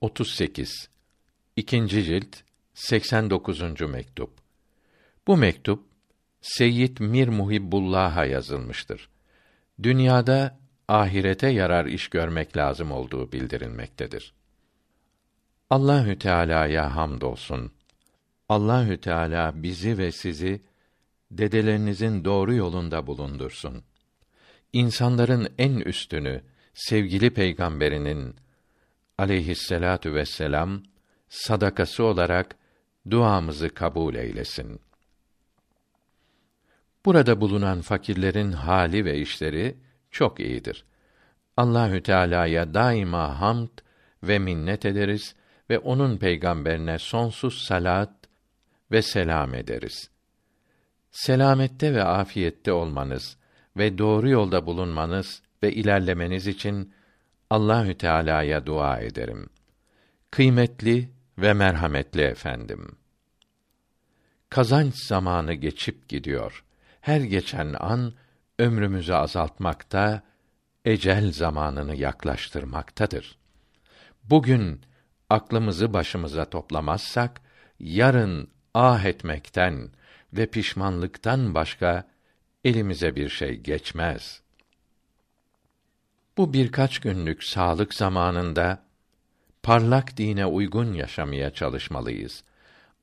38 İkinci cilt 89. mektup. Bu mektup Seyyid Mir Muhibbullah'a yazılmıştır. Dünyada ahirete yarar iş görmek lazım olduğu bildirilmektedir. Allahü Teala'ya hamdolsun. Allahü Teala bizi ve sizi dedelerinizin doğru yolunda bulundursun. İnsanların en üstünü sevgili peygamberinin aleyhisselatu vesselam sadakası olarak duamızı kabul eylesin. Burada bulunan fakirlerin hali ve işleri çok iyidir. Allahü Teala'ya daima hamd ve minnet ederiz ve onun peygamberine sonsuz salat ve selam ederiz. Selamette ve afiyette olmanız ve doğru yolda bulunmanız ve ilerlemeniz için Allahü Teala'ya dua ederim. Kıymetli ve merhametli efendim. Kazanç zamanı geçip gidiyor. Her geçen an ömrümüzü azaltmakta, ecel zamanını yaklaştırmaktadır. Bugün aklımızı başımıza toplamazsak yarın ah etmekten ve pişmanlıktan başka elimize bir şey geçmez. Bu birkaç günlük sağlık zamanında parlak dine uygun yaşamaya çalışmalıyız.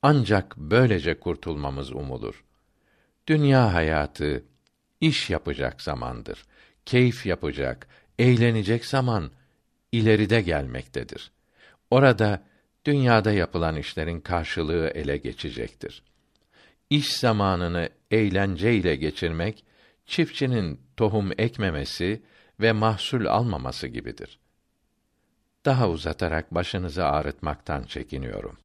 Ancak böylece kurtulmamız umulur. Dünya hayatı iş yapacak zamandır. Keyif yapacak, eğlenecek zaman ileride gelmektedir. Orada dünyada yapılan işlerin karşılığı ele geçecektir. İş zamanını eğlenceyle geçirmek çiftçinin tohum ekmemesi ve mahsul almaması gibidir. Daha uzatarak başınızı ağrıtmaktan çekiniyorum.